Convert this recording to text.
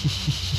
Hehehehe.